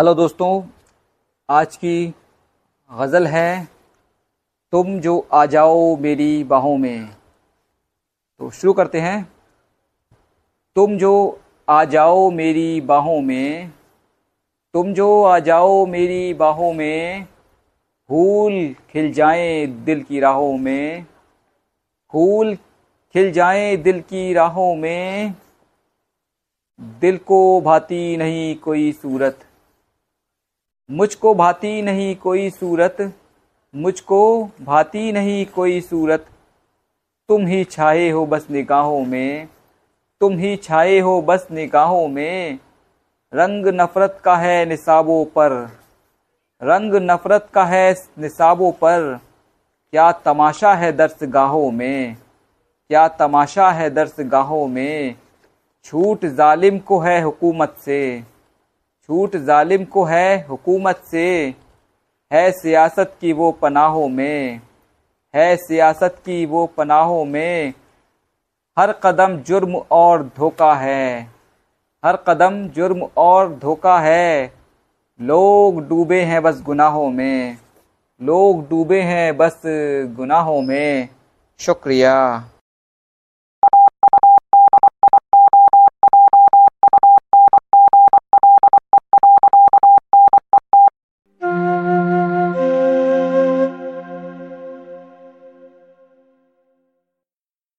Hello दोस्तों, आज की गज़ल है, तुम जो आ जाओ मेरी बाहों में। तो शुरू करते हैं। तुम जो आ जाओ मेरी बाहों में, तुम जो आ जाओ मेरी बाहों में, फूल खिल जाएँ दिल की राहों में, फूल खिल जाएँ दिल की राहों में, दिल को भाती नहीं कोई सूरत। मुझको भाती नहीं कोई सूरत, मुझको भाती नहीं कोई सूरत। तुम ही छाए हो बस निगाहों में, तुम ही छाए हो बस निगाहों में। रंग नफरत का है निसाबों पर, रंग नफरत का है निसाबों पर। क्या तमाशा है दर्स गाहों में, क्या तमाशा है दर्स गाहों में? छूट जालिम को है हुकूमत से। छूट जालिम को है हुकूमत से, है सियासत की वो पनाहों में, है सियासत की वो पनाहों में। हर कदम जुर्म और धोखा है, हर कदम जुर्म और धोखा है। लोग डूबे हैं बस गुनाहों में, लोग डूबे हैं बस गुनाहों में। शुक्रिया।